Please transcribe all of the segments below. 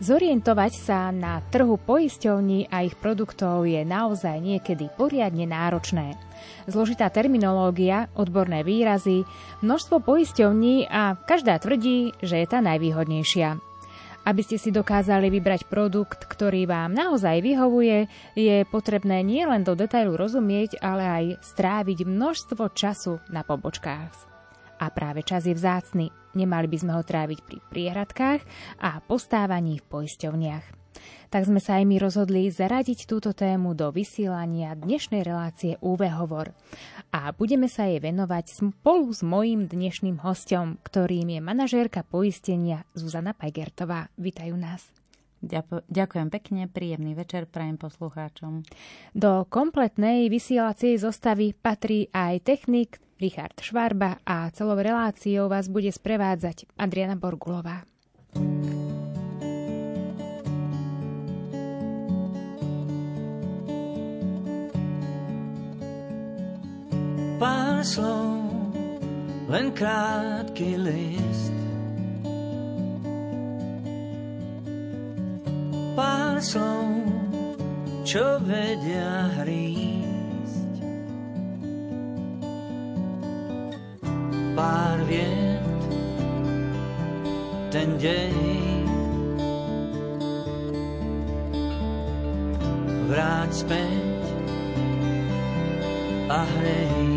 Zorientovať sa na trhu poisťovní a ich produktov je naozaj niekedy poriadne náročné. Zložitá terminológia, odborné výrazy, množstvo poisťovní a každá tvrdí, že je tá najvýhodnejšia. Aby ste si dokázali vybrať produkt, ktorý vám naozaj vyhovuje, je potrebné nielen do detailu rozumieť, ale aj stráviť množstvo času na pobočkách. A práve čas je vzácny. Nemali by sme ho tráviť pri priehradkách a postávaní v poisťovniach. Tak sme sa aj my rozhodli zaradiť túto tému do vysielania dnešnej relácie UV Hovor. A budeme sa jej venovať spolu s mojím dnešným hostom, ktorým je manažérka poistenia Zuzana Pajgertová. Vítajú nás. Ďakujem pekne, príjemný večer prajem poslucháčom. Do kompletnej vysielacej zostavy patrí aj technik, Richard Švarba a celou reláciou vás bude sprevádzať Adriana Borgulová. Pár slov, len krátky list. Pár slov, čo vedia hríť pár viet, ten dej. Vráť späť a hrej.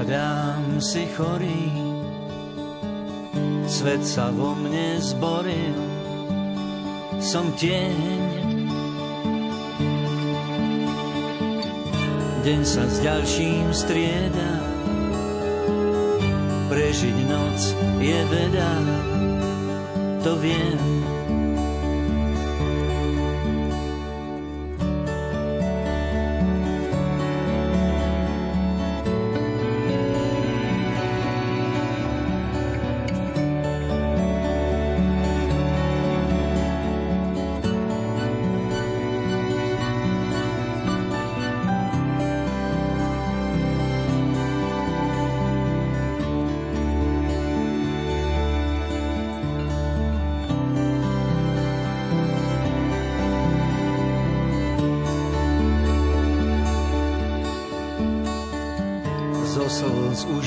Pripadám si chorý, svet sa vo mne zboril, som tieň deň sa s ďalším strieda. Prežiť noc je veda, to viem.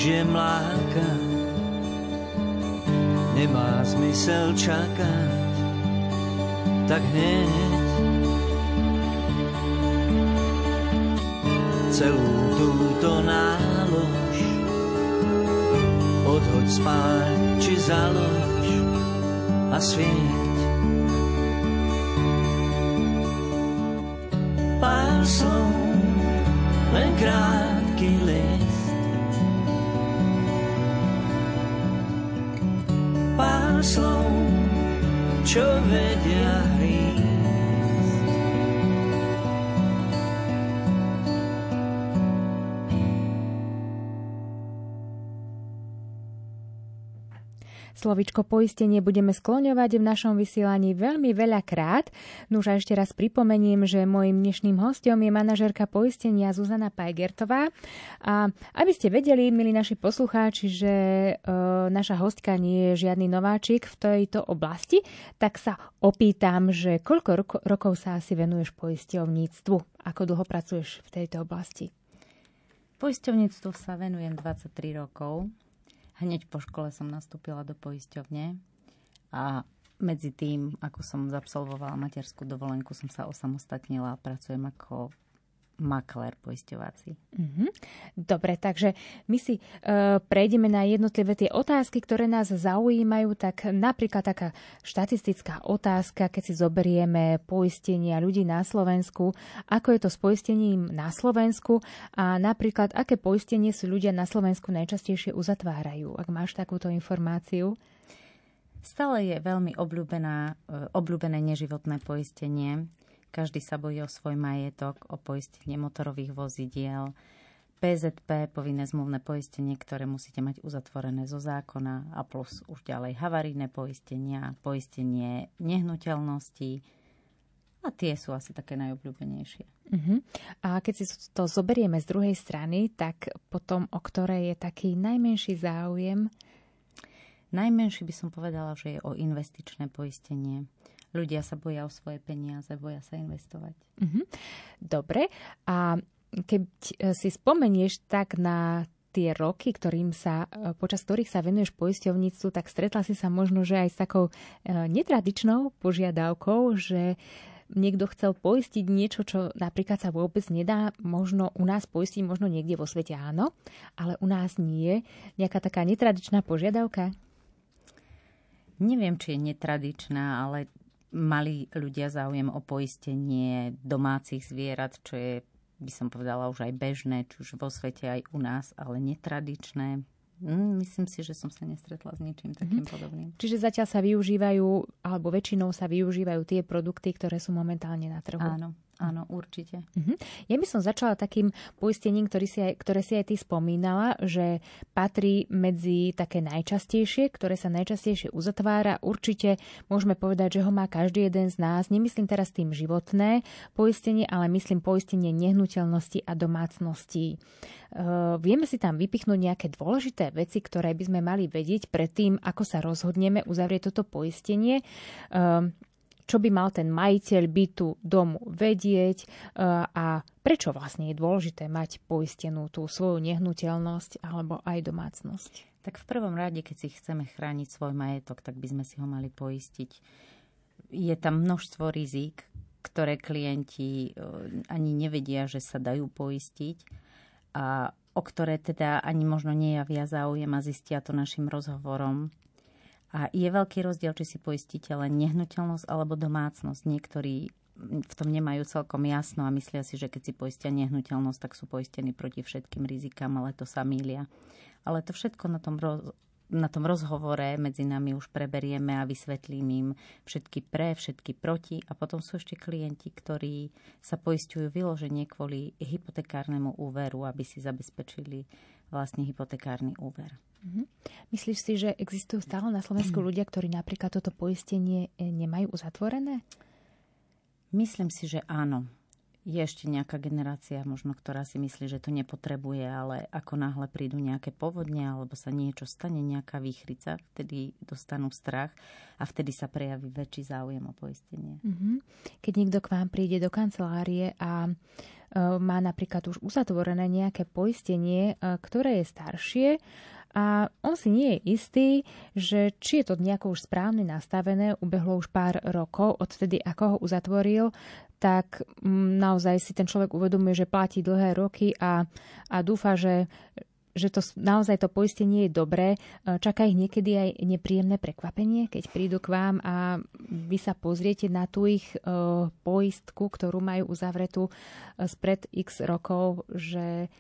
Je mláka, nemá zmysel čakať, tak hneď celú túto nálož odhoď spáť či založ a svieť. Pár slov, len krátky list, slov, čo vedia hrísť. Slovičko poistenie budeme skloňovať v našom vysielaní veľmi veľa krát. Nuž a ešte raz pripomeniem, že môjim dnešným hostom je manažerka poistenia Zuzana Pajgertová. A aby ste vedeli, milí naši poslucháči, že e, naša hostka nie je žiadny nováčik v tejto oblasti, tak sa opýtam, že koľko roko, rokov sa asi venuješ poisťovníctvu? Ako dlho pracuješ v tejto oblasti? Poisťovníctvu sa venujem 23 rokov. Hneď po škole som nastúpila do poisťovne a medzi tým, ako som zabsolvovala materskú dovolenku, som sa osamostatnila a pracujem ako makler poisťovací. Mm-hmm. Dobre, takže my si e, prejdeme na jednotlivé tie otázky, ktoré nás zaujímajú. Tak napríklad taká štatistická otázka, keď si zoberieme poistenia ľudí na Slovensku, ako je to s poistením na Slovensku a napríklad, aké poistenie si ľudia na Slovensku najčastejšie uzatvárajú, ak máš takúto informáciu? Stále je veľmi obľúbená, e, obľúbené neživotné poistenie. Každý sa bojí o svoj majetok, o poistenie motorových vozidiel, PZP, povinné zmluvné poistenie, ktoré musíte mať uzatvorené zo zákona a plus už ďalej havarijné poistenia, poistenie nehnuteľností, a tie sú asi také najobľúbenejšie. Uh-huh. A keď si to zoberieme z druhej strany, tak potom o ktoré je taký najmenší záujem Najmenší by som povedala, že je o investičné poistenie. Ľudia sa boja o svoje peniaze, boja sa investovať. Mm-hmm. Dobre. A keď e, si spomenieš tak na tie roky, ktorým sa, e, počas ktorých sa venuješ poisťovníctvu, tak stretla si sa možno, že aj s takou e, netradičnou požiadavkou, že niekto chcel poistiť niečo, čo napríklad sa vôbec nedá možno u nás poistiť, možno niekde vo svete áno, ale u nás nie. Nejaká taká netradičná požiadavka? neviem, či je netradičná, ale mali ľudia záujem o poistenie domácich zvierat, čo je, by som povedala, už aj bežné, či už vo svete, aj u nás, ale netradičné. Mm, myslím si, že som sa nestretla s ničím takým mm-hmm. podobným. Čiže zatiaľ sa využívajú, alebo väčšinou sa využívajú tie produkty, ktoré sú momentálne na trhu. Áno, Áno, určite. Uh-huh. Ja by som začala takým poistením, ktorý si aj, ktoré si aj ty spomínala, že patrí medzi také najčastejšie, ktoré sa najčastejšie uzatvára. Určite môžeme povedať, že ho má každý jeden z nás. Nemyslím teraz tým životné poistenie, ale myslím poistenie nehnuteľnosti a domácností. Uh, vieme si tam vypichnúť nejaké dôležité veci, ktoré by sme mali vedieť predtým, ako sa rozhodneme uzavrieť toto poistenie. Uh, čo by mal ten majiteľ bytu domu vedieť e, a prečo vlastne je dôležité mať poistenú tú svoju nehnuteľnosť alebo aj domácnosť. Tak v prvom rade, keď si chceme chrániť svoj majetok, tak by sme si ho mali poistiť. Je tam množstvo rizik, ktoré klienti e, ani nevedia, že sa dajú poistiť a o ktoré teda ani možno nejavia záujem a zistia to našim rozhovorom a je veľký rozdiel, či si poistíte len nehnuteľnosť alebo domácnosť. Niektorí v tom nemajú celkom jasno a myslia si, že keď si poistia nehnuteľnosť, tak sú poistení proti všetkým rizikám, ale to sa mília. Ale to všetko na tom, roz, na tom rozhovore medzi nami už preberieme a vysvetlím im všetky pre, všetky proti a potom sú ešte klienti, ktorí sa poistujú vyloženie kvôli hypotekárnemu úveru, aby si zabezpečili vlastne hypotekárny úver. Mm-hmm. Myslíš si, že existujú stále na Slovensku ľudia, ktorí napríklad toto poistenie e, nemajú uzatvorené? Myslím si, že áno. Je ešte nejaká generácia, možno, ktorá si myslí, že to nepotrebuje, ale ako náhle prídu nejaké povodne alebo sa niečo stane, nejaká výchrica, vtedy dostanú strach a vtedy sa prejaví väčší záujem o poistenie. Mm-hmm. Keď niekto k vám príde do kancelárie a E, má napríklad už uzatvorené nejaké poistenie, e, ktoré je staršie a on si nie je istý, že či je to nejako už správne nastavené, ubehlo už pár rokov odtedy, ako ho uzatvoril, tak mm, naozaj si ten človek uvedomuje, že platí dlhé roky a, a dúfa, že, že to naozaj to poistenie je dobré. E, čaká ich niekedy aj nepríjemné prekvapenie, keď prídu k vám a vy sa pozriete na tú ich e, poistku, ktorú majú uzavretú e, spred x rokov, že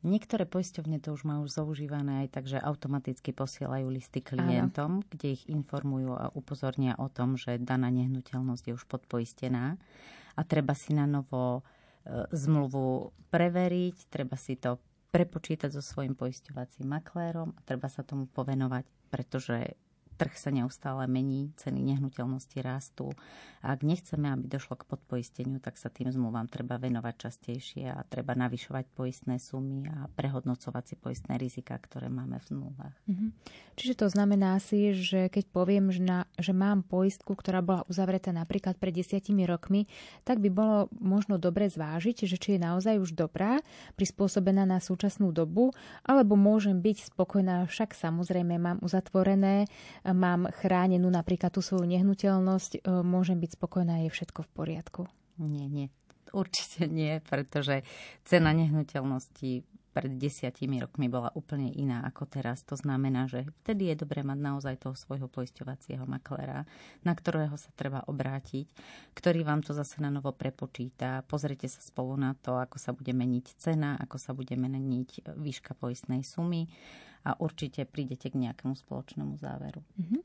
Niektoré poisťovne to už majú zaužívané aj tak, že automaticky posielajú listy klientom, Áno. kde ich informujú a upozornia o tom, že daná nehnuteľnosť je už podpoistená a treba si na novo zmluvu preveriť, treba si to prepočítať so svojím poisťovacím maklérom a treba sa tomu povenovať, pretože trh sa neustále mení, ceny nehnuteľnosti rastú. A ak nechceme, aby došlo k podpoisteniu, tak sa tým zmluvám treba venovať častejšie a treba navyšovať poistné sumy a prehodnocovať si poistné rizika, ktoré máme v zmluvách. Mm-hmm. Čiže to znamená si, že keď poviem, že, na, že mám poistku, ktorá bola uzavretá napríklad pred desiatimi rokmi, tak by bolo možno dobre zvážiť, že či je naozaj už dobrá, prispôsobená na súčasnú dobu, alebo môžem byť spokojná, však samozrejme mám uzatvorené mám chránenú napríklad tú svoju nehnuteľnosť, e, môžem byť spokojná, je všetko v poriadku. Nie, nie. Určite nie, pretože cena nehnuteľnosti pred desiatimi rokmi bola úplne iná ako teraz. To znamená, že vtedy je dobré mať naozaj toho svojho poisťovacieho maklera, na ktorého sa treba obrátiť, ktorý vám to zase na novo prepočíta. Pozrite sa spolu na to, ako sa bude meniť cena, ako sa bude meniť výška poistnej sumy a určite prídete k nejakému spoločnému záveru. Mm-hmm.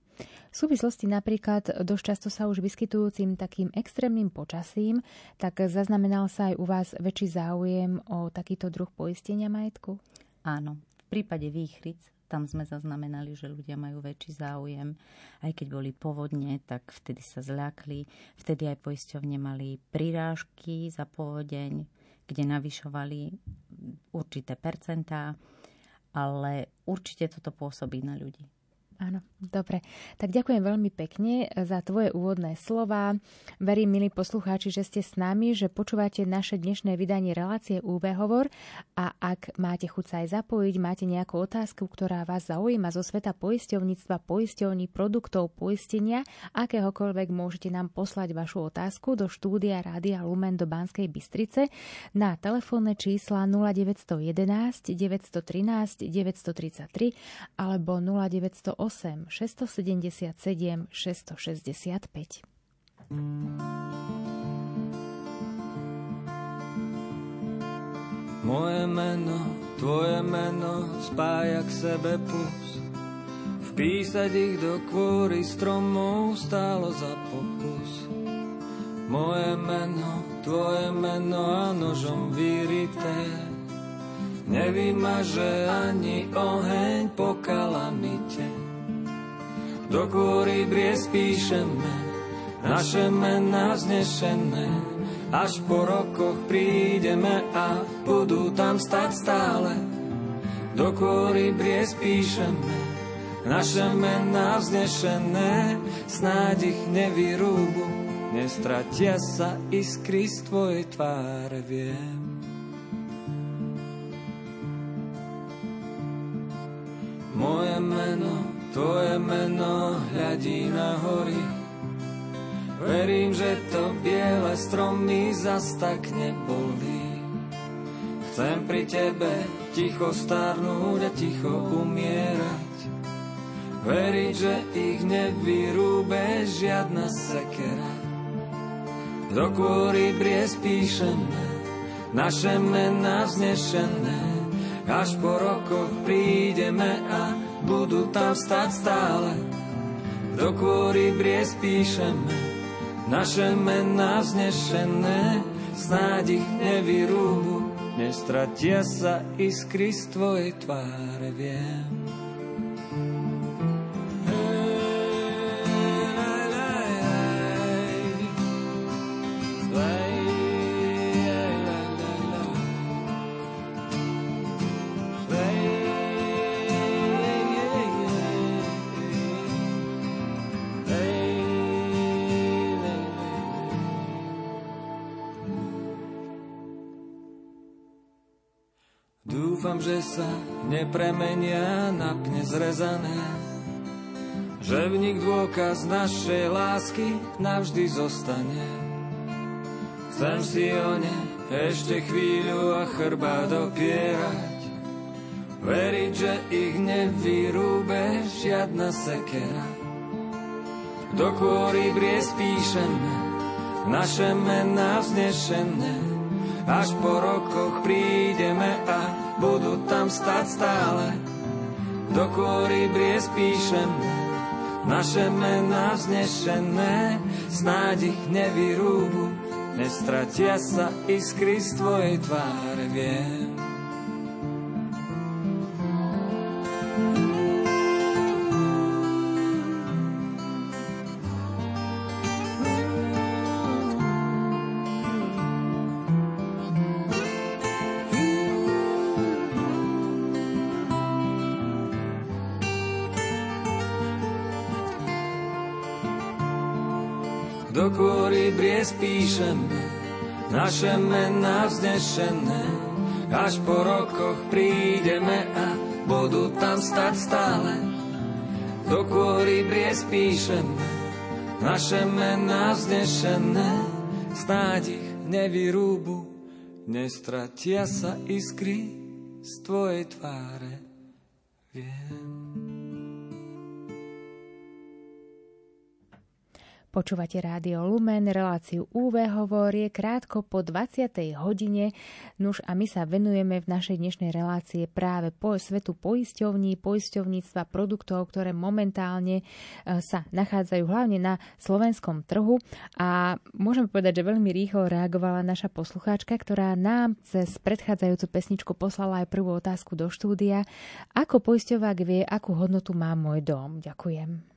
V súvislosti napríklad dosť často sa už vyskytujúcim takým extrémnym počasím, tak zaznamenal sa aj u vás väčší záujem o takýto druh poistenia majetku? Áno. V prípade výchric tam sme zaznamenali, že ľudia majú väčší záujem. Aj keď boli povodne, tak vtedy sa zľakli. Vtedy aj poisťovne mali prirážky za povodeň, kde navyšovali určité percentá ale určite toto pôsobí na ľudí. Áno, dobre. Tak ďakujem veľmi pekne za tvoje úvodné slova. Verím, milí poslucháči, že ste s nami, že počúvate naše dnešné vydanie relácie UV Hovor a ak máte chuť sa aj zapojiť, máte nejakú otázku, ktorá vás zaujíma zo sveta poisťovníctva, poisťovní, produktov, poistenia, akéhokoľvek môžete nám poslať vašu otázku do štúdia Rádia Lumen do Banskej Bystrice na telefónne čísla 0911 913 933 alebo 0908 8 677 665. Moje meno, tvoje meno spája k sebe plus. Vpísať ich do kvôry stromov stálo za pokus. Moje meno, tvoje meno a nožom vyrité. Nevymaže ani oheň po kalamite. Do kôry bries píšeme naše mená znešené. Až po rokoch prídeme a budú tam stať stále. Do kôry bries píšeme naše mená vznešené, snáď ich nevyrúbu, nestratia sa iskry z tvojej tváre, viem. Moje meno Tvoje meno hľadí na hory. Verím, že to biele stromy zas tak nebolí. Chcem pri tebe ticho starnúť a ticho umierať. Veriť, že ich nevyrúbe žiadna sekera. Do kôry bries píšeme naše mená vznešené. Až po rokoch prídeme a budú tam stať stále. Do kôry bries píšeme naše mená vznešené, snáď ich nevyrúbu, nestratia sa iskry z tvojej tváre, viem. Že sa nepremenia na pne zrezané, že v nich dôkaz našej lásky navždy zostane. Chcem si o ne ešte chvíľu a chrba dopierať, veriť, že ich nevyrúbe žiadna sekera. Do kôry bries píšeme, naše mená vznešené, až po rokoch prídeme a budú tam stať stále. Do kôry bries píšem naše mená vznešené, snáď ich nevyrúbu, nestratia sa iskry z tvojej tváre, viem. Spíšeme naše mená vznešené. Až po rokoch prídeme a budú tam stať stále. Do kôry bries píšeme naše mená vznešené. Snáď ich nevyrúbu, nestratia sa iskry z tvojej tváre. Viem. Počúvate rádio Lumen, reláciu UV hovorie krátko po 20. hodine. Nuž a my sa venujeme v našej dnešnej relácie práve po svetu poisťovní, poisťovníctva produktov, ktoré momentálne e, sa nachádzajú hlavne na slovenskom trhu. A môžem povedať, že veľmi rýchlo reagovala naša poslucháčka, ktorá nám cez predchádzajúcu pesničku poslala aj prvú otázku do štúdia. Ako poisťovák vie, akú hodnotu má môj dom? Ďakujem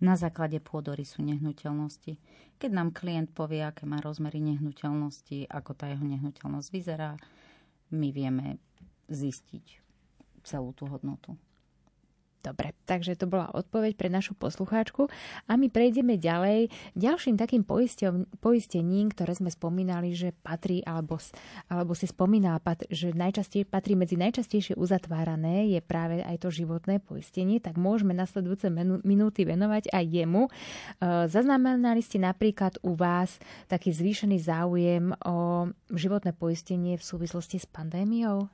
na základe pôdorysu nehnuteľnosti. Keď nám klient povie, aké má rozmery nehnuteľnosti, ako tá jeho nehnuteľnosť vyzerá, my vieme zistiť celú tú hodnotu. Dobre, takže to bola odpoveď pre našu poslucháčku a my prejdeme ďalej. Ďalším takým poistením, ktoré sme spomínali, že patrí, alebo, alebo si spomínala, že najčastie, patrí medzi najčastejšie uzatvárané, je práve aj to životné poistenie, tak môžeme nasledujúce minúty venovať aj jemu. E, zaznamenali ste napríklad u vás taký zvýšený záujem o životné poistenie v súvislosti s pandémiou?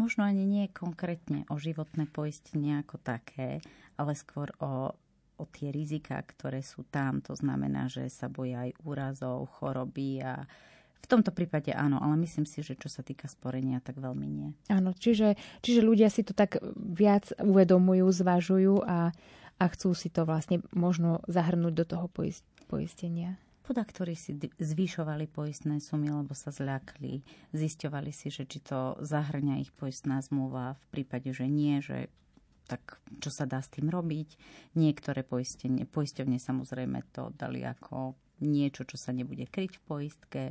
Možno ani nie konkrétne o životné poistenie ako také, ale skôr o, o tie rizika, ktoré sú tam. To znamená, že sa boja aj úrazov, choroby a v tomto prípade áno, ale myslím si, že čo sa týka sporenia, tak veľmi nie. Áno, čiže, čiže ľudia si to tak viac uvedomujú, zvažujú a, a chcú si to vlastne možno zahrnúť do toho poistenia podľa ktorí si zvyšovali poistné sumy, lebo sa zľakli. Zisťovali si, že či to zahrňa ich poistná zmluva. V prípade, že nie, že tak čo sa dá s tým robiť. Niektoré poistenie, poisťovne samozrejme to dali ako niečo, čo sa nebude kryť v poistke.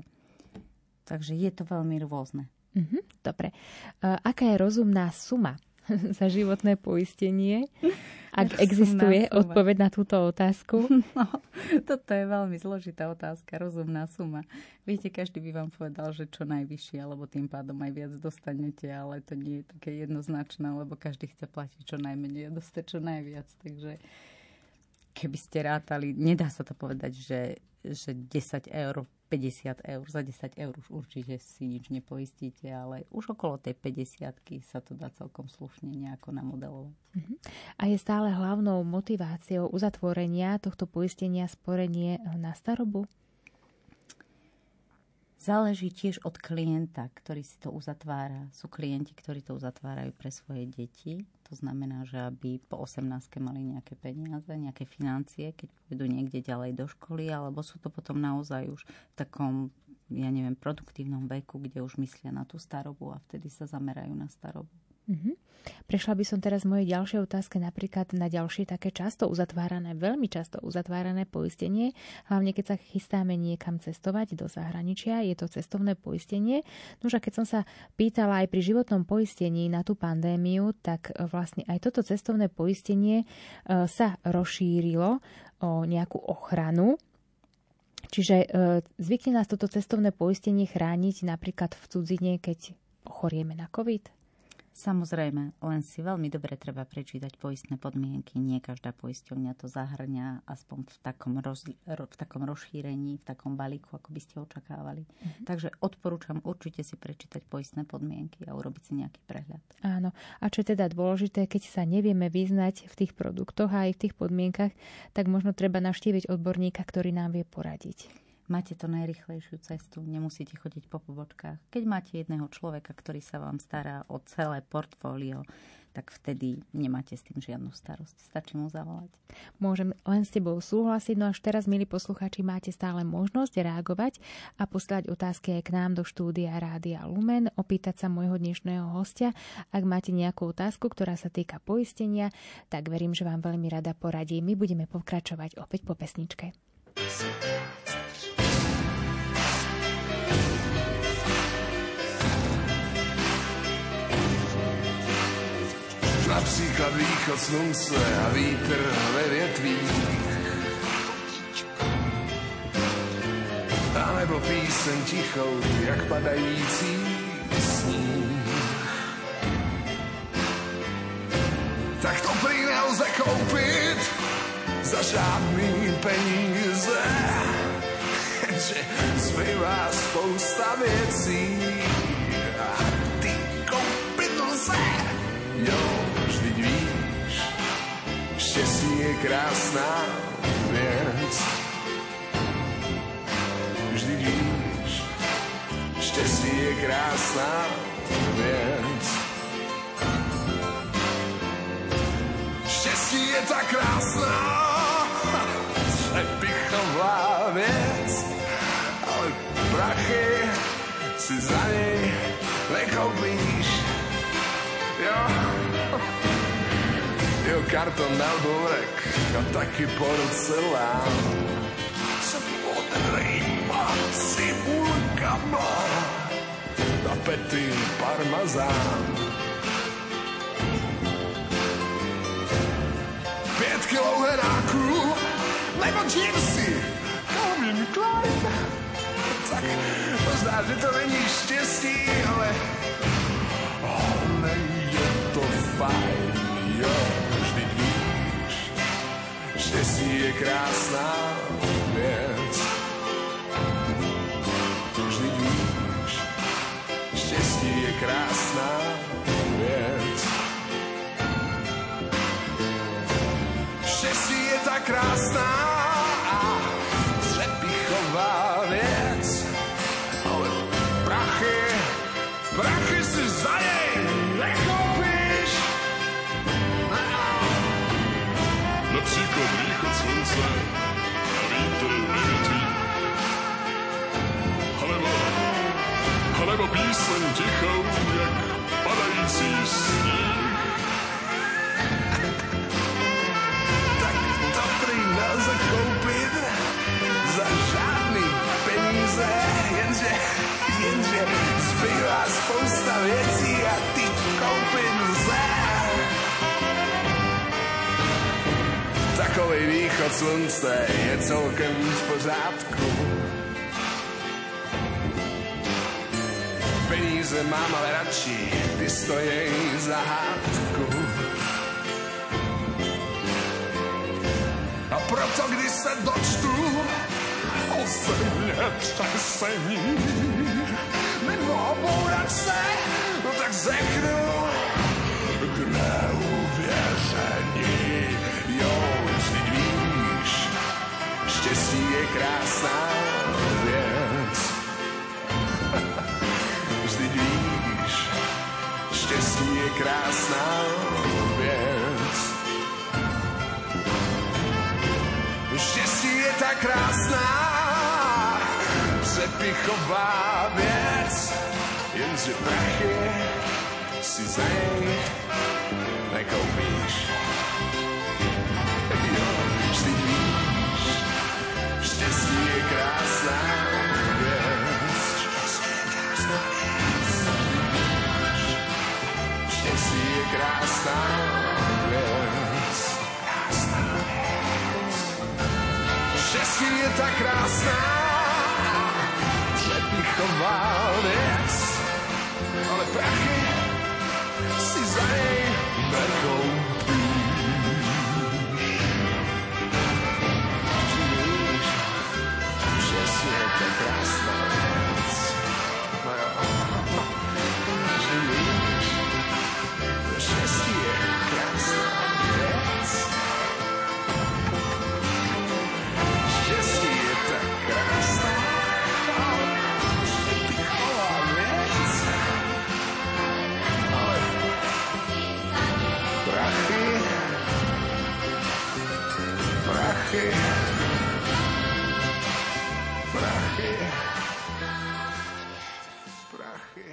Takže je to veľmi rôzne. Mm-hmm, dobre. Uh, aká je rozumná suma za životné poistenie, ak existuje odpoveď na túto otázku? No, toto je veľmi zložitá otázka, rozumná suma. Viete, každý by vám povedal, že čo najvyššie, alebo tým pádom aj viac dostanete, ale to nie je také jednoznačné, lebo každý chce platiť čo najmenej a dostať čo najviac. Takže keby ste rátali, nedá sa to povedať, že, že 10 eur 50 eur, za 10 eur už určite si nič nepoistíte, ale už okolo tej 50 sa to dá celkom slušne nejako namodelovať. Uh-huh. A je stále hlavnou motiváciou uzatvorenia tohto poistenia sporenie na starobu? Záleží tiež od klienta, ktorý si to uzatvára. Sú klienti, ktorí to uzatvárajú pre svoje deti. To znamená, že aby po 18. mali nejaké peniaze, nejaké financie, keď pôjdu niekde ďalej do školy, alebo sú to potom naozaj už v takom, ja neviem, produktívnom veku, kde už myslia na tú starobu a vtedy sa zamerajú na starobu. Mm-hmm. Prešla by som teraz mojej ďalšej otázke napríklad na ďalšie také často uzatvárané, veľmi často uzatvárané poistenie, hlavne keď sa chystáme niekam cestovať do zahraničia, je to cestovné poistenie. Nož a keď som sa pýtala aj pri životnom poistení na tú pandémiu, tak e, vlastne aj toto cestovné poistenie e, sa rozšírilo o nejakú ochranu Čiže e, zvykne nás toto cestovné poistenie chrániť napríklad v cudzine, keď ochorieme na COVID? Samozrejme, len si veľmi dobre treba prečítať poistné podmienky. Nie každá poisťovňa to zahrňa aspoň v takom, roz, v takom rozšírení, v takom balíku, ako by ste očakávali. Mm-hmm. Takže odporúčam určite si prečítať poistné podmienky a urobiť si nejaký prehľad. Áno. A čo je teda dôležité, keď sa nevieme vyznať v tých produktoch a aj v tých podmienkach, tak možno treba navštíviť odborníka, ktorý nám vie poradiť máte to najrychlejšiu cestu, nemusíte chodiť po pobočkách. Keď máte jedného človeka, ktorý sa vám stará o celé portfólio, tak vtedy nemáte s tým žiadnu starosť. Stačí mu zavolať. Môžem len s tebou súhlasiť, no až teraz, milí posluchači, máte stále možnosť reagovať a poslať otázky aj k nám do štúdia Rádia Lumen, opýtať sa môjho dnešného hostia. Ak máte nejakú otázku, ktorá sa týka poistenia, tak verím, že vám veľmi rada poradí. My budeme pokračovať opäť po pesničke. Například východ slunce a vítr ve větvích. A nebo píseň tichou, jak padající sníh. Tak to prý nelze koupit za žádný peníze. jenže zbývá spousta věcí. A ty koupit lze, jo, vždyť víš, štěstí je krásná věc. Vždyť víš, štěstí je krásná věc. Štěstí je tak krásná, přepichová věc, ale prachy si za nej nekoupíš. Jo, jo karton alebo vrek a taky porcelán. S modrýma cibulkama a pety parmazán. Pět kilo heráků nebo džímsy. Calvin Klein tak možná, že to není štěstí, ale ale je to fajn, štěstí je krásná píseň tichou, jak padající sníh. tak dobrý nelze koupit za žádný peníze, jenže, jenže zbývá spousta věcí a ty koupit lze. Takový východ slunce je celkem v pořádku. Peníze mám ale radši, ty stojí za hádku. A proto, když se dočtu o země třesení nebo o bouračce, no tak řeknu k neuvěření. Jo, vždyť víš, štěstí je krásná štěstí je krásná věc. Štěstí je tak krásná, přepichová věc, jenže prachy si za nej nekoupíš. Jo, vždyť víš, štěstí je krásná Krásná věc. Krásná věc. Štěstí je tak krásná, přepichová věc, ale prachy si za nej nekoupíš. Prachy, prachy, prachy.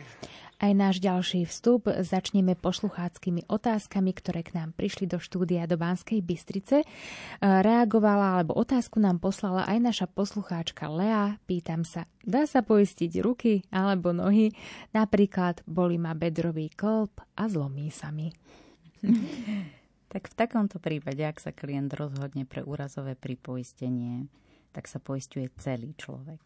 Aj náš ďalší vstup začneme poslucháckými otázkami, ktoré k nám prišli do štúdia do Banskej Bystrice. E, Reagovala, alebo otázku nám poslala aj naša poslucháčka Lea. Pýtam sa, dá sa poistiť ruky alebo nohy? Napríklad boli ma bedrový klb a zlomí sa mi. Tak v takomto prípade, ak sa klient rozhodne pre úrazové pripoistenie, tak sa poistuje celý človek.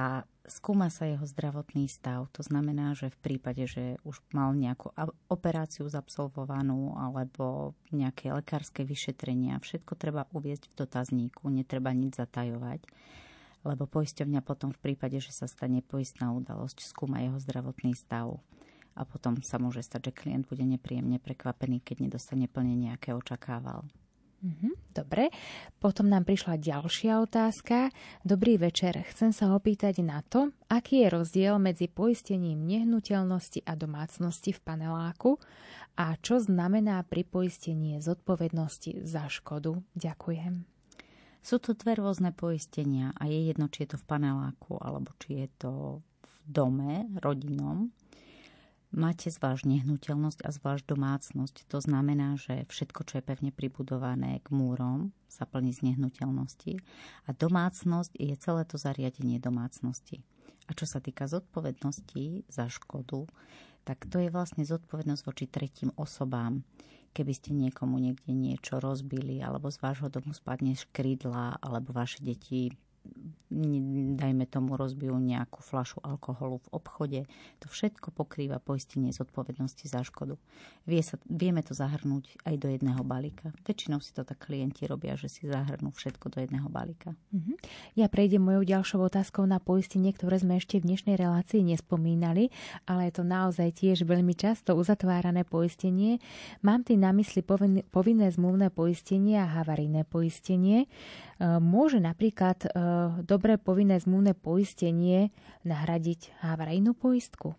A skúma sa jeho zdravotný stav. To znamená, že v prípade, že už mal nejakú operáciu zabsolvovanú alebo nejaké lekárske vyšetrenia, všetko treba uviezť v dotazníku, netreba nič zatajovať lebo poisťovňa potom v prípade, že sa stane poistná udalosť, skúma jeho zdravotný stav a potom sa môže stať, že klient bude nepríjemne prekvapený, keď nedostane plnenie, aké očakával. Mhm, dobre. Potom nám prišla ďalšia otázka. Dobrý večer. Chcem sa opýtať na to, aký je rozdiel medzi poistením nehnuteľnosti a domácnosti v paneláku a čo znamená pripoistenie zodpovednosti za škodu. Ďakujem. Sú to dve rôzne poistenia a je jedno, či je to v paneláku alebo či je to v dome, rodinom máte zvlášť nehnuteľnosť a zvlášť domácnosť. To znamená, že všetko, čo je pevne pribudované k múrom, sa plní z nehnuteľnosti a domácnosť je celé to zariadenie domácnosti. A čo sa týka zodpovednosti za škodu, tak to je vlastne zodpovednosť voči tretím osobám. Keby ste niekomu niekde niečo rozbili, alebo z vášho domu spadne škrydla, alebo vaše deti dajme tomu rozbijú nejakú flašu alkoholu v obchode. To všetko pokrýva poistenie zodpovednosti za škodu. Vie sa, vieme to zahrnúť aj do jedného balíka. Väčšinou si to tak klienti robia, že si zahrnú všetko do jedného balíka. Uh-huh. Ja prejdem mojou ďalšou otázkou na poistenie, ktoré sme ešte v dnešnej relácii nespomínali, ale je to naozaj tiež veľmi často uzatvárané poistenie. Mám tým na mysli povinné zmluvné poistenie a havarijné poistenie. E, môže napríklad e, dobré povinné zmluvné poistenie nahradiť havarijnú poistku?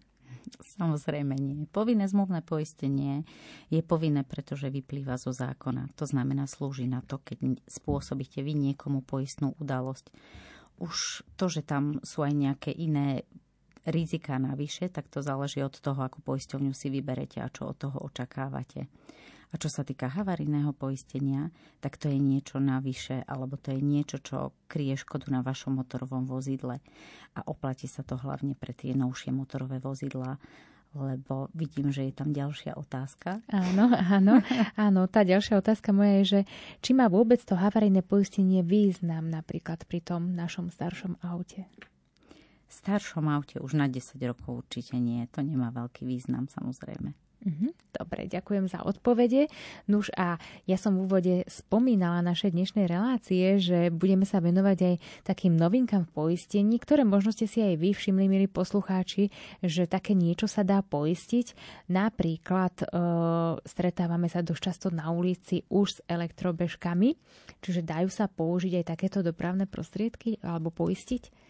Samozrejme nie. Povinné zmluvné poistenie je povinné, pretože vyplýva zo zákona. To znamená, slúži na to, keď spôsobíte vy niekomu poistnú udalosť. Už to, že tam sú aj nejaké iné rizika navyše, tak to záleží od toho, akú poisťovňu si vyberete a čo od toho očakávate. A čo sa týka havarijného poistenia, tak to je niečo navyše, alebo to je niečo, čo kryje škodu na vašom motorovom vozidle. A oplatí sa to hlavne pre tie novšie motorové vozidlá, lebo vidím, že je tam ďalšia otázka. Áno, áno, áno. Tá ďalšia otázka moja je, že či má vôbec to havarijné poistenie význam napríklad pri tom našom staršom aute? V staršom aute už na 10 rokov určite nie. To nemá veľký význam samozrejme. Mhm, dobre, ďakujem za odpovede. Nuž a ja som v úvode spomínala našej dnešnej relácie, že budeme sa venovať aj takým novinkám v poistení, ktoré možno ste si aj vy všimli, milí poslucháči, že také niečo sa dá poistiť. Napríklad e, stretávame sa dosť často na ulici už s elektrobežkami, čiže dajú sa použiť aj takéto dopravné prostriedky alebo poistiť?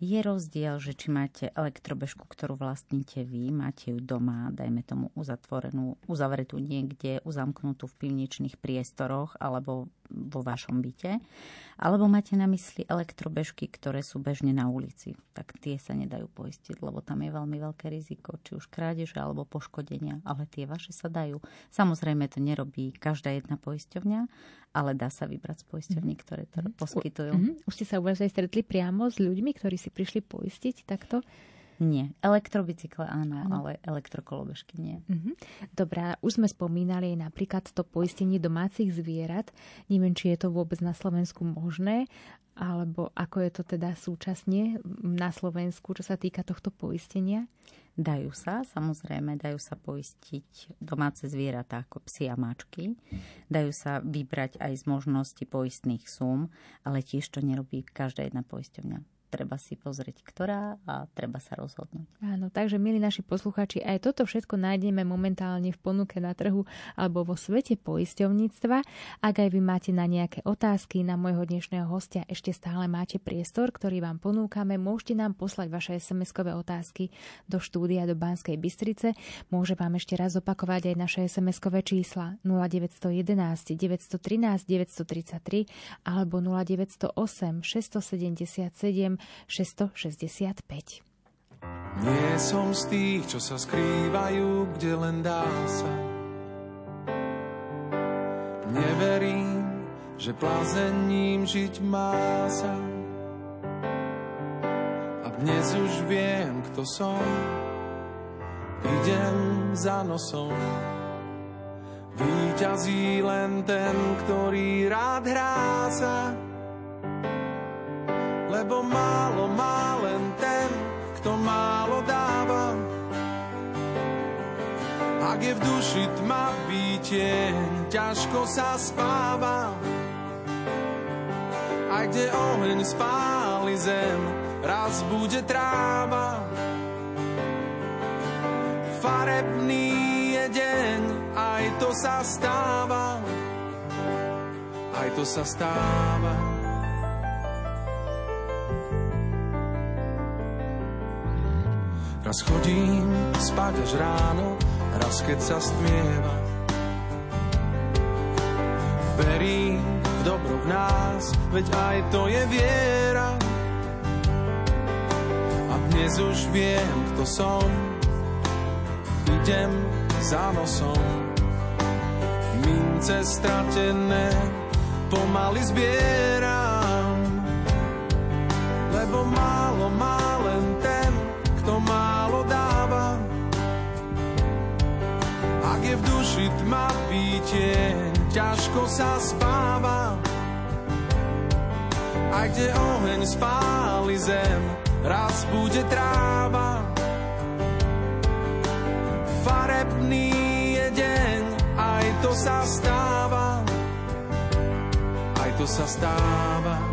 Je rozdiel, že či máte elektrobežku, ktorú vlastníte vy, máte ju doma, dajme tomu uzatvorenú, uzavretú niekde, uzamknutú v pivničných priestoroch alebo vo vašom byte, alebo máte na mysli elektrobežky, ktoré sú bežne na ulici, tak tie sa nedajú poistiť, lebo tam je veľmi veľké riziko, či už krádeže alebo poškodenia, ale tie vaše sa dajú. Samozrejme to nerobí každá jedna poisťovňa, ale dá sa vybrať z poisťovní, mhm. ktoré to mm-hmm. poskytujú. Mm-hmm. Už ste sa už aj stretli priamo s ľuďmi, ktorí si prišli poistiť takto? Nie. Elektrobicykle áno, áno. ale elektrokolobežky nie. Mhm. Dobrá, už sme spomínali napríklad to poistenie domácich zvierat. Neviem, či je to vôbec na Slovensku možné, alebo ako je to teda súčasne na Slovensku, čo sa týka tohto poistenia? Dajú sa, samozrejme, dajú sa poistiť domáce zvieratá ako psi a mačky. Dajú sa vybrať aj z možnosti poistných súm, ale tiež to nerobí každá jedna poisťovňa treba si pozrieť, ktorá a treba sa rozhodnúť. Áno, takže milí naši posluchači, aj toto všetko nájdeme momentálne v ponuke na trhu alebo vo svete poisťovníctva. Ak aj vy máte na nejaké otázky na môjho dnešného hostia, ešte stále máte priestor, ktorý vám ponúkame. Môžete nám poslať vaše SMS-kové otázky do štúdia do Banskej Bystrice. Môže vám ešte raz opakovať aj naše SMS-kové čísla 0911 913 933 alebo 0908 677 665. Nie som z tých, čo sa skrývajú, kde len dá sa. Neverím, že plazením žiť má sa. A dnes už viem, kto som. Idem za nosom. Výťazí len ten, ktorý rád hrá sa lebo málo má len ten, kto málo dáva. Ak je v duši tma výtieň, ťažko sa spáva. Aj kde oheň spáli zem, raz bude tráva. Farebný je deň, aj to sa stáva. Aj to sa stáva. Raz chodím spať až ráno, raz keď sa stmieva. Verím v dobro v nás, veď aj to je viera. A dnes už viem, kto som, idem za nosom. Mince stratené pomaly zbieram, lebo málo má je v duši tma pítie, ťažko sa spáva. A kde oheň spáli zem, raz bude tráva. Farebný je deň, aj to sa stáva. Aj to sa stáva.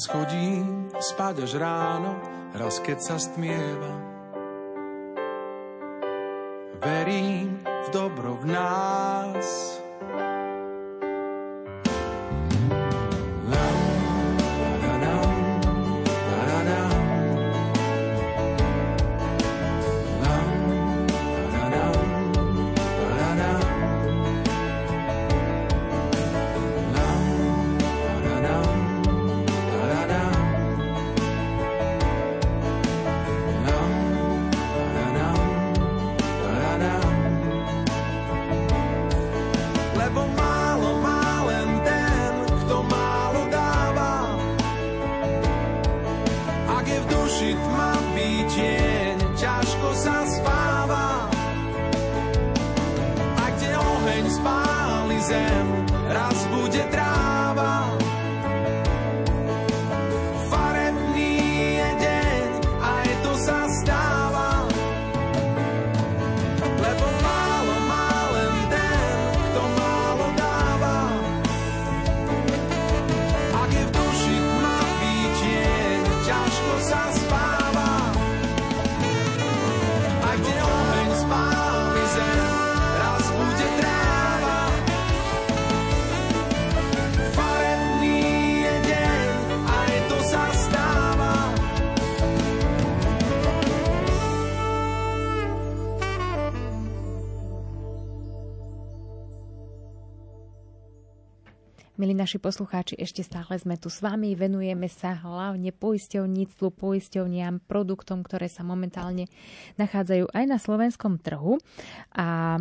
Raz chodím spať až ráno, raz keď sa stmieva. Verím v dobro v nás. Milí naši poslucháči, ešte stále sme tu s vami, venujeme sa hlavne poisťovníctvu, poisťovniam, produktom, ktoré sa momentálne nachádzajú aj na slovenskom trhu. A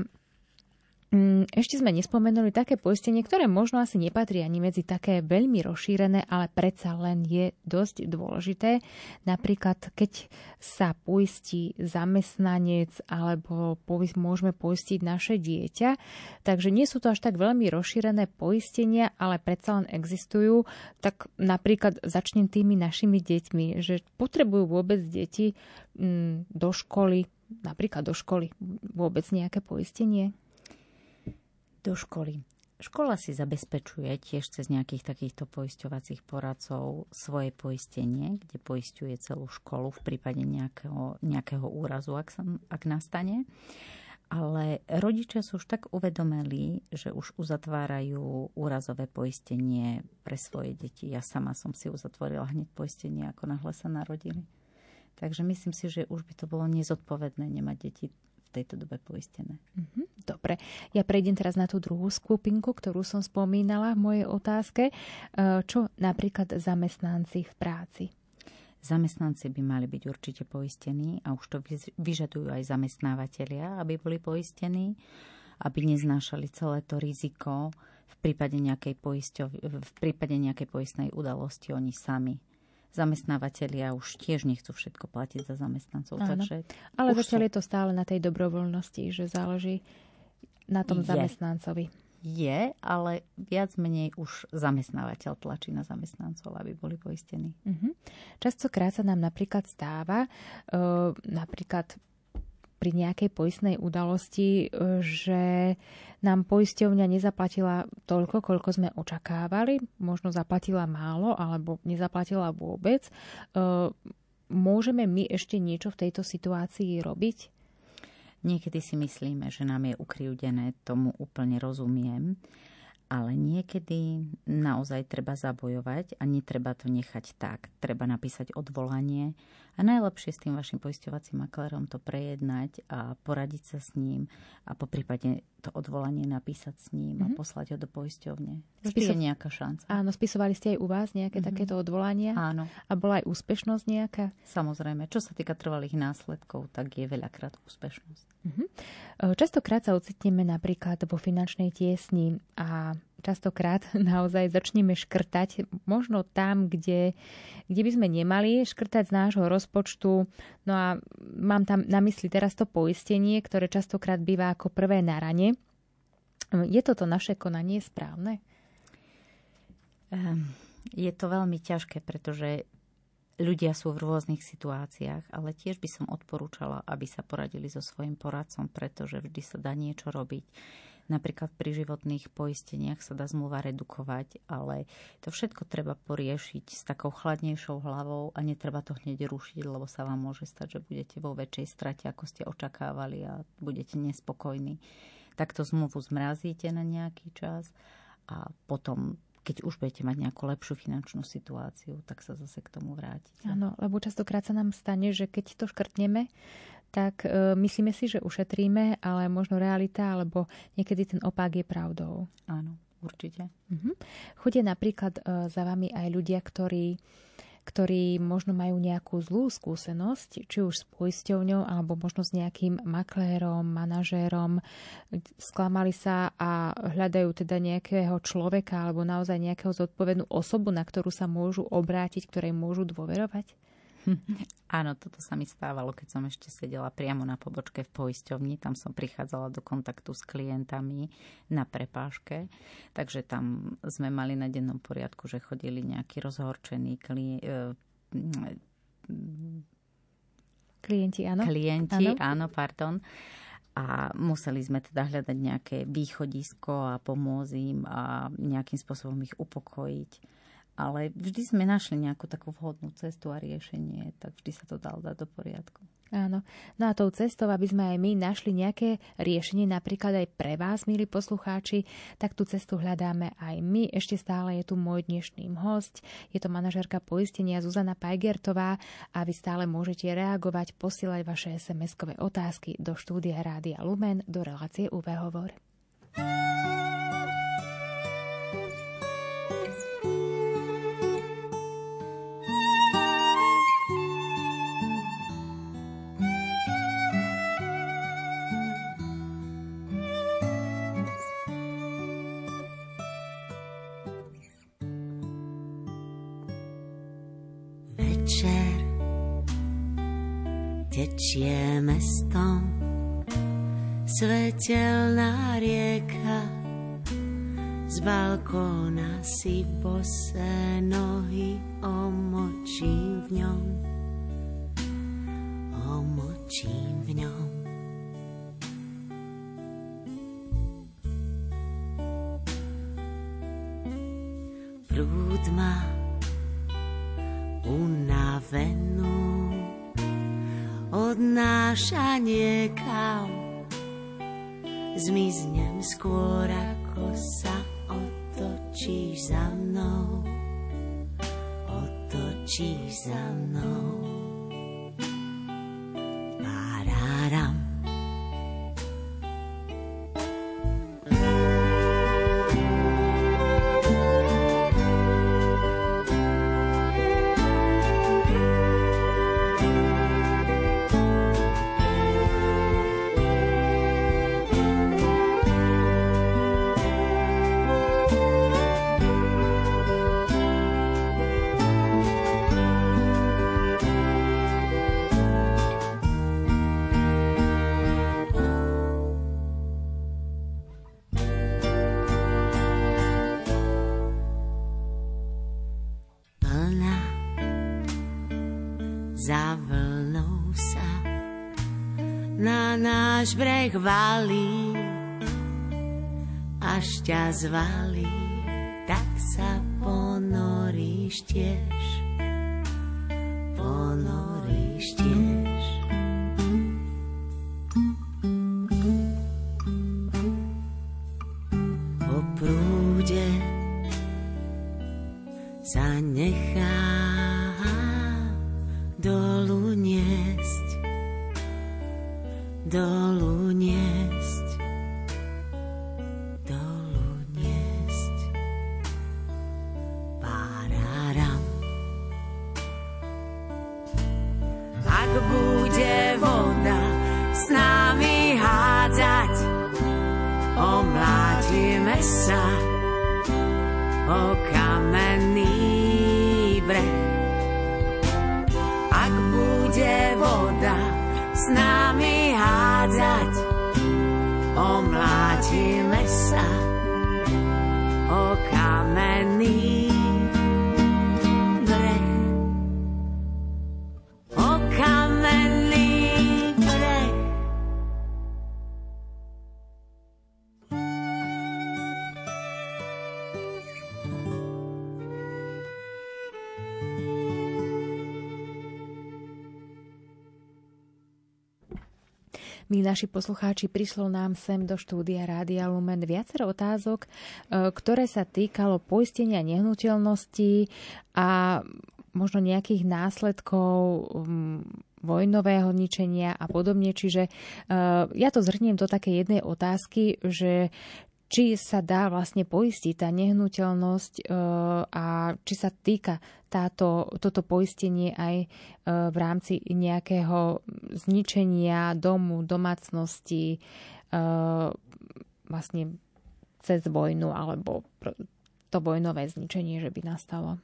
Ešte sme nespomenuli také poistenie, ktoré možno asi nepatrí ani medzi také veľmi rozšírené, ale predsa len je dosť dôležité. Napríklad, keď sa poistí zamestnanec alebo môžeme poistiť naše dieťa, takže nie sú to až tak veľmi rozšírené poistenia, ale predsa len existujú. Tak napríklad začnem tými našimi deťmi, že potrebujú vôbec deti mm, do školy, napríklad do školy vôbec nejaké poistenie? Do školy. Škola si zabezpečuje tiež cez nejakých takýchto poisťovacích poradcov svoje poistenie, kde poisťuje celú školu v prípade nejakého, nejakého úrazu, ak, sa, ak nastane. Ale rodičia sú už tak uvedomeli, že už uzatvárajú úrazové poistenie pre svoje deti. Ja sama som si uzatvorila hneď poistenie, ako náhle sa narodili. Takže myslím si, že už by to bolo nezodpovedné nemať deti v tejto dobe poistené. Mhm, Dobre, ja prejdem teraz na tú druhú skupinku, ktorú som spomínala v mojej otázke. E, Čo napríklad zamestnanci v práci? Zamestnanci by mali byť určite poistení a už to vyžadujú aj zamestnávateľia, aby boli poistení, aby neznášali celé to riziko v prípade nejakej, poisťov- v prípade nejakej poistnej udalosti oni sami. Zamestnávateľia už tiež nechcú všetko platiť za zamestnancov. Áno. Takže Ale zatiaľ sú- je to stále na tej dobrovoľnosti, že záleží na tom Je. zamestnancovi. je, ale viac menej už zamestnávateľ tlačí na zamestnancov, aby boli poistení. Uh-huh. Častokrát sa nám napríklad stáva, uh, napríklad pri nejakej poistnej udalosti, uh, že nám poisťovňa nezaplatila toľko, koľko sme očakávali, možno zaplatila málo alebo nezaplatila vôbec. Uh, môžeme my ešte niečo v tejto situácii robiť? Niekedy si myslíme, že nám je ukrivdené, tomu úplne rozumiem, ale niekedy naozaj treba zabojovať a netreba to nechať tak. Treba napísať odvolanie a najlepšie s tým vašim poisťovacím maklérom to prejednať a poradiť sa s ním a po prípade to odvolanie napísať s ním mm-hmm. a mhm. poslať ho do poisťovne. Spiso... je nejaká šanca. Áno, spisovali ste aj u vás nejaké mm-hmm. takéto odvolania? Áno. A bola aj úspešnosť nejaká? Samozrejme. Čo sa týka trvalých následkov, tak je veľakrát úspešnosť. Mm-hmm. Častokrát sa ocitneme napríklad vo finančnej tiesni a častokrát naozaj začneme škrtať možno tam, kde, kde by sme nemali škrtať z nášho rozpočtu. No a mám tam na mysli teraz to poistenie, ktoré častokrát býva ako prvé na rane. Je toto naše konanie správne? Um, je to veľmi ťažké, pretože ľudia sú v rôznych situáciách, ale tiež by som odporúčala, aby sa poradili so svojim poradcom, pretože vždy sa dá niečo robiť. Napríklad pri životných poisteniach sa dá zmluva redukovať, ale to všetko treba poriešiť s takou chladnejšou hlavou a netreba to hneď rušiť, lebo sa vám môže stať, že budete vo väčšej strate, ako ste očakávali a budete nespokojní. Takto zmluvu zmrazíte na nejaký čas a potom keď už budete mať nejakú lepšiu finančnú situáciu, tak sa zase k tomu vrátiť. Áno, lebo častokrát sa nám stane, že keď to škrtneme, tak e, myslíme si, že ušetríme, ale možno realita, alebo niekedy ten opak je pravdou. Áno, určite. Mhm. Chodia napríklad e, za vami aj ľudia, ktorí ktorí možno majú nejakú zlú skúsenosť, či už s poisťovňou, alebo možno s nejakým maklérom, manažérom, sklamali sa a hľadajú teda nejakého človeka alebo naozaj nejakého zodpovednú osobu, na ktorú sa môžu obrátiť, ktorej môžu dôverovať? Áno, toto sa mi stávalo, keď som ešte sedela priamo na pobočke v poisťovni. Tam som prichádzala do kontaktu s klientami na prepáške. Takže tam sme mali na dennom poriadku, že chodili nejakí rozhorčení kli- e, klienti, áno. Klienti, áno, áno pardon a museli sme teda hľadať nejaké východisko a pomôcť im a nejakým spôsobom ich upokojiť ale vždy sme našli nejakú takú vhodnú cestu a riešenie, tak vždy sa to dalo dať do poriadku. Áno. No a tou cestou, aby sme aj my našli nejaké riešenie, napríklad aj pre vás, milí poslucháči, tak tú cestu hľadáme aj my. Ešte stále je tu môj dnešným host. Je to manažerka poistenia Zuzana Pajgertová a vy stále môžete reagovať, posielať vaše SMS-kové otázky do štúdia Rádia Lumen do relácie UV Hovor. Tečie mestom svetelná rieka. Z balkóna si bosé nohy omočím v ňom. Omočím v ňom. Prúd ma unavenú odnáša niekam. Zmiznem skôr, ako sa otočíš za mnou. Otočíš za mnou. Valí, až ťa zvalí, omlátime sa. O kamenný Milí naši poslucháči, prišlo nám sem do štúdia Rádia Lumen viacero otázok, e, ktoré sa týkalo poistenia nehnuteľností a možno nejakých následkov vojnového ničenia a podobne. Čiže e, ja to zhrniem do takej jednej otázky, že či sa dá vlastne poistiť tá nehnuteľnosť e, a či sa týka táto, toto poistenie aj e, v rámci nejakého zničenia domu, domácnosti e, vlastne cez vojnu alebo to vojnové zničenie, že by nastalo.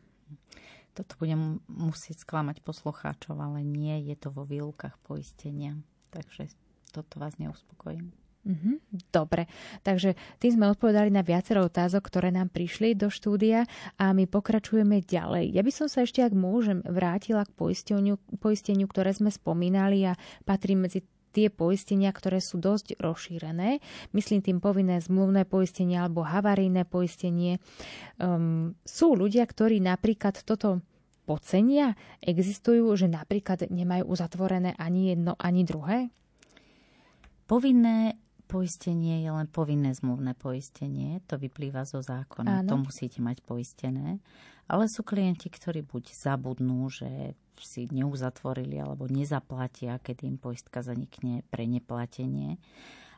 Toto budem musieť sklamať poslucháčov, ale nie je to vo výlukách poistenia. Takže toto vás neuspokojím. Mm-hmm, dobre, takže tým sme odpovedali na viacero otázok, ktoré nám prišli do štúdia a my pokračujeme ďalej. Ja by som sa ešte, ak môžem, vrátila k poisteniu, poisteniu ktoré sme spomínali a patrí medzi tie poistenia, ktoré sú dosť rozšírené. Myslím tým povinné zmluvné poistenie alebo havarijné poistenie. Um, sú ľudia, ktorí napríklad toto pocenia, existujú, že napríklad nemajú uzatvorené ani jedno, ani druhé? Povinné poistenie je len povinné zmluvné poistenie, to vyplýva zo zákona, Áno. to musíte mať poistené. Ale sú klienti, ktorí buď zabudnú, že si neuzatvorili alebo nezaplatia, keď im poistka zanikne pre neplatenie.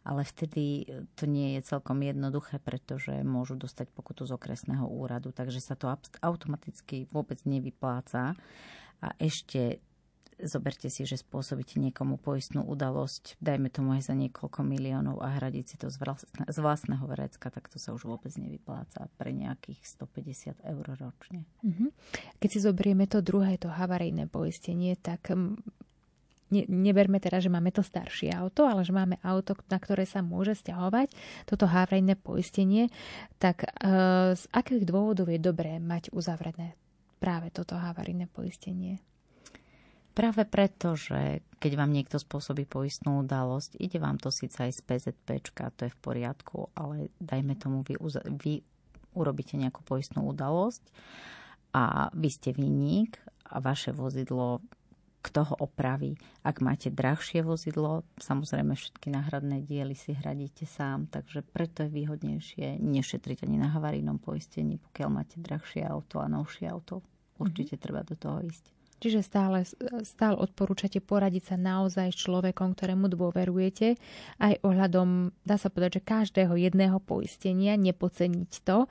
Ale vtedy to nie je celkom jednoduché, pretože môžu dostať pokutu z okresného úradu, takže sa to automaticky vôbec nevypláca. A ešte zoberte si, že spôsobíte niekomu poistnú udalosť, dajme tomu aj za niekoľko miliónov a hradiť si to z vlastného vrecka, tak to sa už vôbec nevypláca pre nejakých 150 eur ročne. Mm-hmm. Keď si zoberieme to druhé, to havarijné poistenie, tak ne, neberme teda, že máme to staršie auto, ale že máme auto, na ktoré sa môže stiahovať toto havarijné poistenie, tak e, z akých dôvodov je dobré mať uzavrené práve toto havarijné poistenie? Práve preto, že keď vám niekto spôsobí poistnú udalosť, ide vám to síce aj z PZP, to je v poriadku, ale dajme tomu, vy, vy urobíte nejakú poistnú udalosť a vy ste vinník a vaše vozidlo kto ho opraví. Ak máte drahšie vozidlo, samozrejme všetky náhradné diely si hradíte sám, takže preto je výhodnejšie nešetriť ani na havarijnom poistení, pokiaľ máte drahšie auto a novšie auto. Určite mm-hmm. treba do toho ísť. Čiže stále, stále odporúčate poradiť sa naozaj s človekom, ktorému dôverujete, aj ohľadom, dá sa povedať, že každého jedného poistenia, nepoceniť to,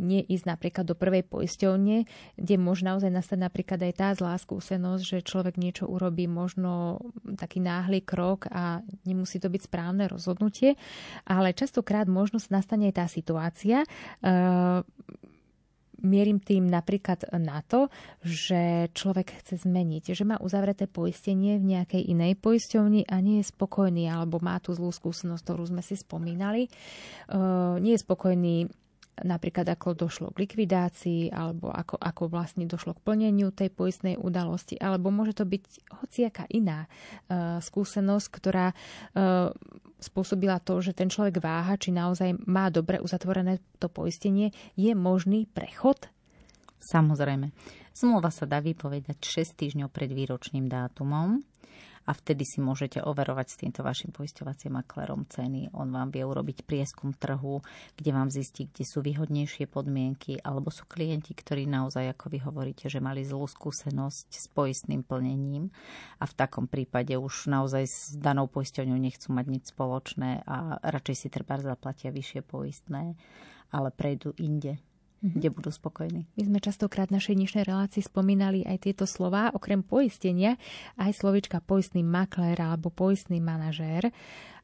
neísť napríklad do prvej poisťovne, kde môže naozaj nastať napríklad aj tá zlá skúsenosť, že človek niečo urobí možno taký náhly krok a nemusí to byť správne rozhodnutie, ale častokrát možno nastane aj tá situácia, Mierim tým napríklad na to, že človek chce zmeniť, že má uzavreté poistenie v nejakej inej poisťovni a nie je spokojný, alebo má tú zlú skúsenosť, ktorú sme si spomínali. Nie je spokojný napríklad ako došlo k likvidácii, alebo ako, ako vlastne došlo k plneniu tej poistnej udalosti, alebo môže to byť hociaká iná uh, skúsenosť, ktorá uh, spôsobila to, že ten človek váha, či naozaj má dobre uzatvorené to poistenie, je možný prechod? Samozrejme. Zmluva sa dá vypovedať 6 týždňov pred výročným dátumom a vtedy si môžete overovať s týmto vašim poisťovacím maklerom ceny. On vám vie urobiť prieskum trhu, kde vám zistí, kde sú výhodnejšie podmienky, alebo sú klienti, ktorí naozaj, ako vy hovoríte, že mali zlú skúsenosť s poistným plnením a v takom prípade už naozaj s danou poisťovňou nechcú mať nič spoločné a radšej si treba zaplatia vyššie poistné, ale prejdú inde mm-hmm. kde budú spokojní. My sme častokrát v našej dnešnej relácii spomínali aj tieto slova, okrem poistenia, aj slovička poistný maklér alebo poistný manažér.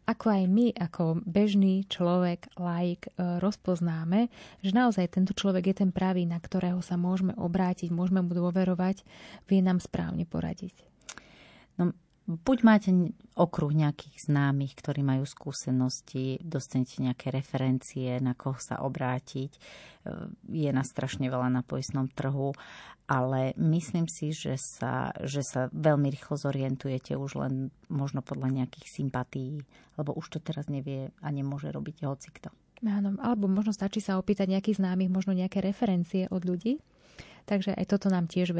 Ako aj my, ako bežný človek, laik, e, rozpoznáme, že naozaj tento človek je ten pravý, na ktorého sa môžeme obrátiť, môžeme mu dôverovať, vie nám správne poradiť. No, buď máte okruh nejakých známych, ktorí majú skúsenosti, dostanete nejaké referencie, na koho sa obrátiť. E, je na strašne veľa na poistnom trhu, ale myslím si, že sa, že sa veľmi rýchlo zorientujete už len možno podľa nejakých sympatí, lebo už to teraz nevie a nemôže robiť hocikto. Áno, alebo možno stačí sa opýtať nejakých známych, možno nejaké referencie od ľudí. Takže aj toto nám tiež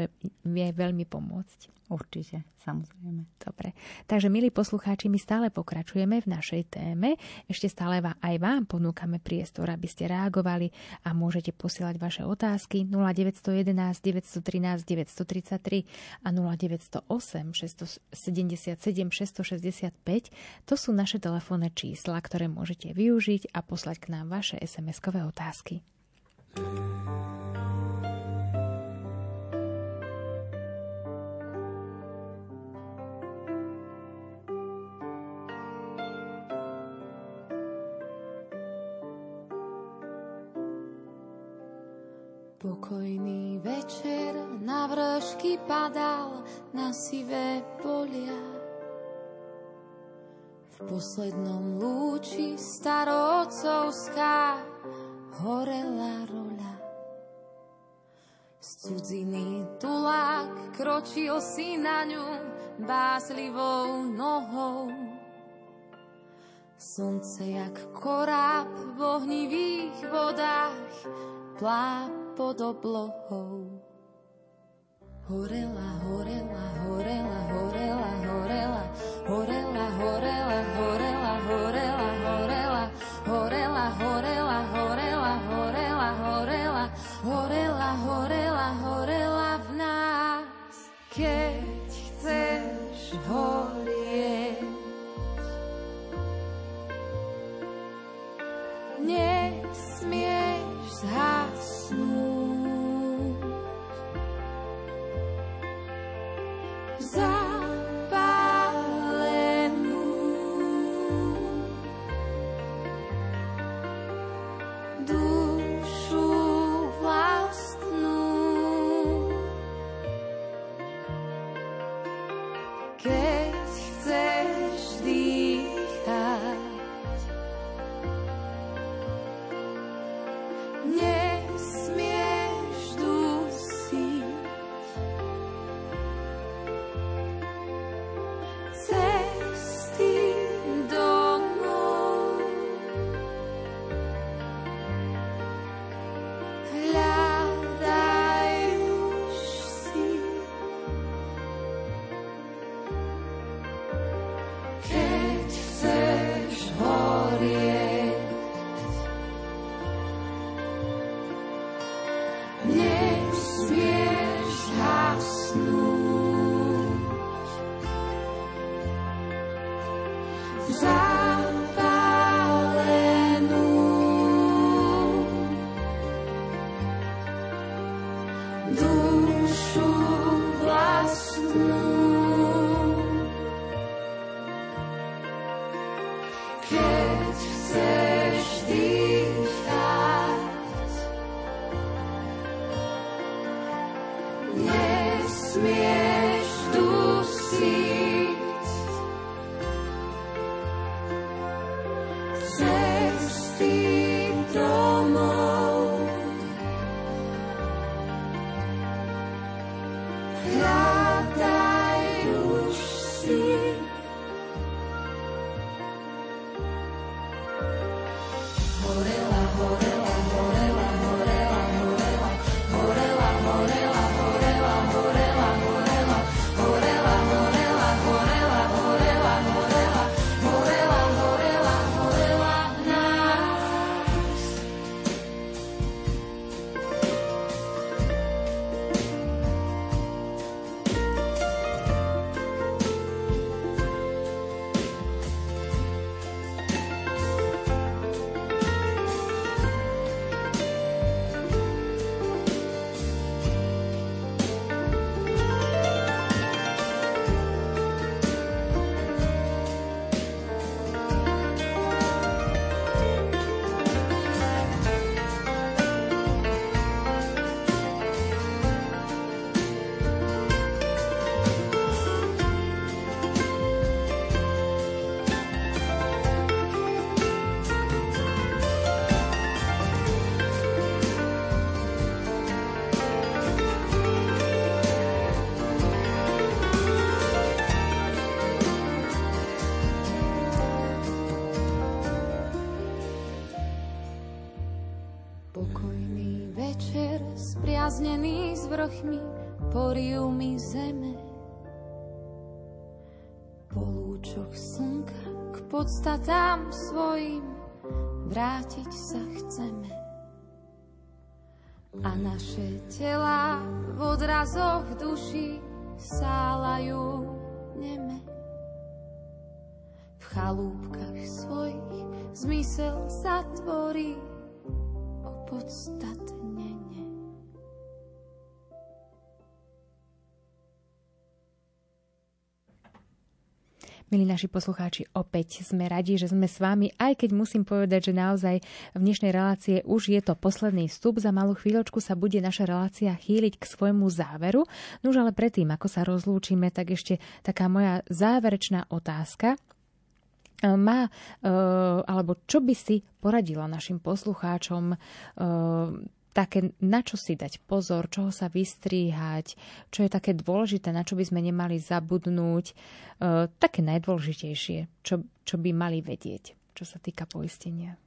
vie veľmi pomôcť. Určite, samozrejme. Dobre. Takže, milí poslucháči, my stále pokračujeme v našej téme. Ešte stále aj vám ponúkame priestor, aby ste reagovali a môžete posielať vaše otázky 0911 913 933 a 0908 677 665. To sú naše telefónne čísla, ktoré môžete využiť a poslať k nám vaše SMS-kové otázky. Pokojný vršky padal na sivé polia. V poslednom lúči starovcovská horela roľa. Z cudziny tulák kročil si na ňu bázlivou nohou. Slnce jak koráb v ohnivých vodách pláp pod oblohou horela. Vrchmi, poriu mi zeme. Po lúčoch slnka k podstatám svojim vrátiť sa chceme. A naše tela v odrazoch duši sálajú neme. V chalúbkach svojich zmysel sa tvorí Milí naši poslucháči, opäť sme radi, že sme s vami, aj keď musím povedať, že naozaj v dnešnej relácie už je to posledný vstup. Za malú chvíľočku sa bude naša relácia chýliť k svojmu záveru. No už ale predtým, ako sa rozlúčime, tak ešte taká moja záverečná otázka má, alebo čo by si poradila našim poslucháčom také, na čo si dať pozor, čoho sa vystríhať, čo je také dôležité, na čo by sme nemali zabudnúť, e, také najdôležitejšie, čo, čo by mali vedieť, čo sa týka poistenia.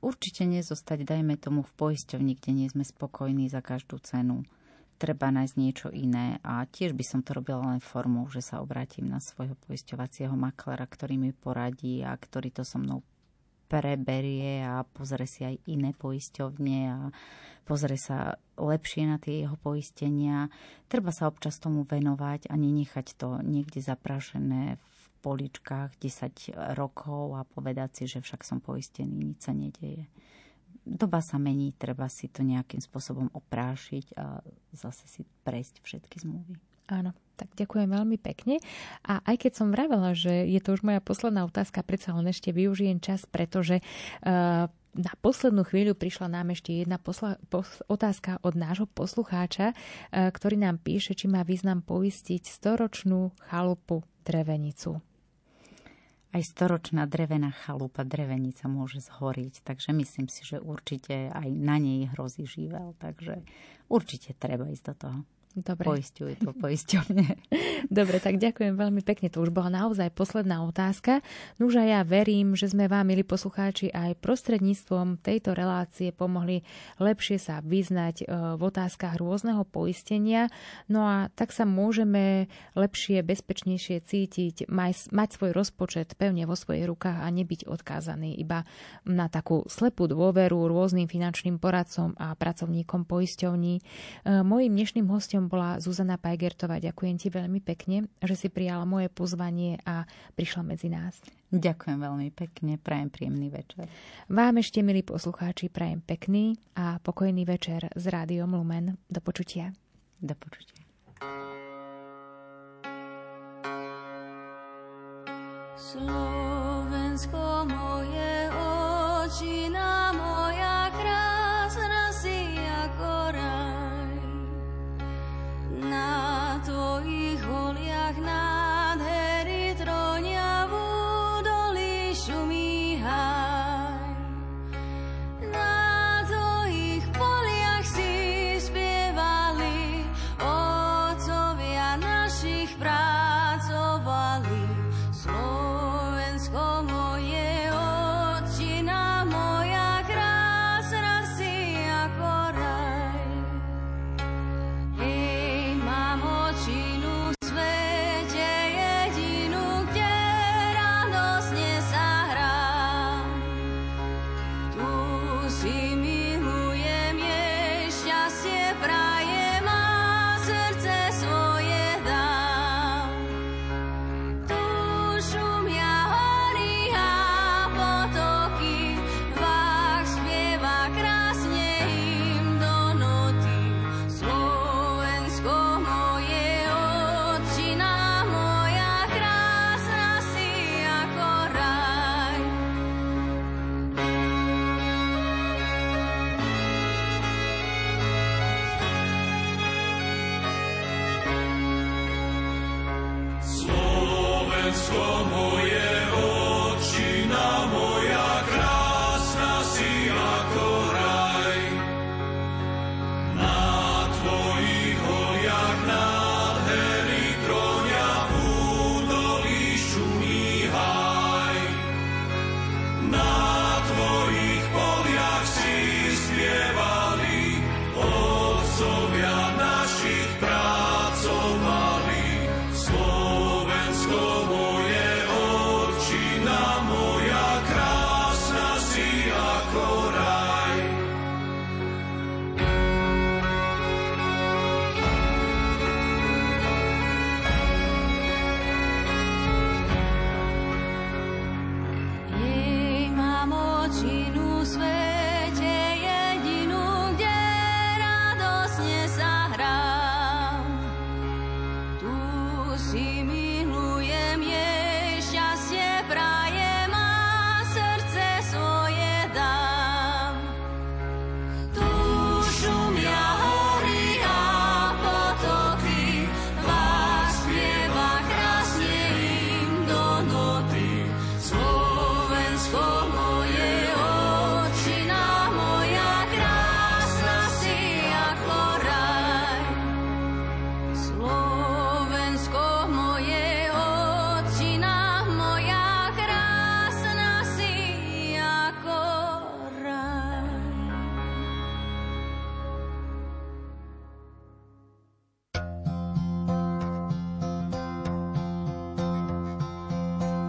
Určite nezostať, dajme tomu, v poisťovni, kde nie sme spokojní za každú cenu. Treba nájsť niečo iné a tiež by som to robila len formou, že sa obrátim na svojho poisťovacieho maklera, ktorý mi poradí a ktorý to so mnou preberie a pozrie si aj iné poisťovne a pozrie sa lepšie na tie jeho poistenia. Treba sa občas tomu venovať a nenechať to niekde zaprašené v poličkách 10 rokov a povedať si, že však som poistený, nič sa nedeje. Doba sa mení, treba si to nejakým spôsobom oprášiť a zase si prejsť všetky zmluvy. Áno, tak ďakujem veľmi pekne. A aj keď som vravela, že je to už moja posledná otázka, predsa len ešte využijem čas, pretože uh, na poslednú chvíľu prišla nám ešte jedna posla, pos, otázka od nášho poslucháča, uh, ktorý nám píše, či má význam poistiť storočnú chalupu drevenicu. Aj storočná drevená chalupa, drevenica môže zhoriť, takže myslím si, že určite aj na nej hrozí živel, takže určite treba ísť do toho. Dobre. Poisťujú to poisťovne. Dobre, tak ďakujem veľmi pekne. To už bola naozaj posledná otázka. Nuž a ja verím, že sme vám, milí poslucháči, aj prostredníctvom tejto relácie pomohli lepšie sa vyznať e, v otázkach rôzneho poistenia. No a tak sa môžeme lepšie, bezpečnejšie cítiť, mať, svoj rozpočet pevne vo svojich rukách a nebyť odkázaný iba na takú slepú dôveru rôznym finančným poradcom a pracovníkom poisťovní. E, mojím dnešným hostom bola Zuzana Pajgertová. Ďakujem ti veľmi pekne, že si prijala moje pozvanie a prišla medzi nás. Ďakujem veľmi pekne, prajem príjemný večer. Vám ešte, milí poslucháči, prajem pekný a pokojný večer s Rádiom Lumen. Do počutia. Do počutia. Slovensko moje oči na moja Slovensko moje,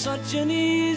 such an easy